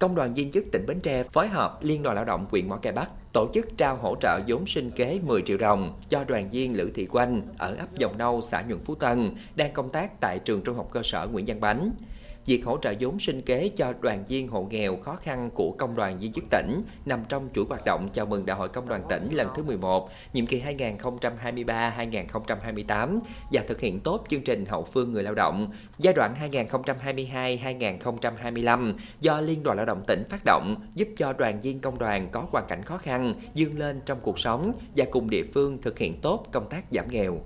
Công đoàn viên chức tỉnh Bến Tre phối hợp Liên đoàn Lao động huyện Mỏ Cày Bắc tổ chức trao hỗ trợ vốn sinh kế 10 triệu đồng cho đoàn viên Lữ Thị Quanh ở ấp Dòng Nâu, xã Nhuận Phú Tân đang công tác tại trường trung học cơ sở Nguyễn Văn Bánh việc hỗ trợ vốn sinh kế cho đoàn viên hộ nghèo khó khăn của công đoàn viên chức tỉnh nằm trong chuỗi hoạt động chào mừng Đại hội Công đoàn tỉnh lần thứ 11, nhiệm kỳ 2023-2028 và thực hiện tốt chương trình hậu phương người lao động giai đoạn 2022-2025 do Liên đoàn Lao động tỉnh phát động giúp cho đoàn viên công đoàn có hoàn cảnh khó khăn vươn lên trong cuộc sống và cùng địa phương thực hiện tốt công tác giảm nghèo.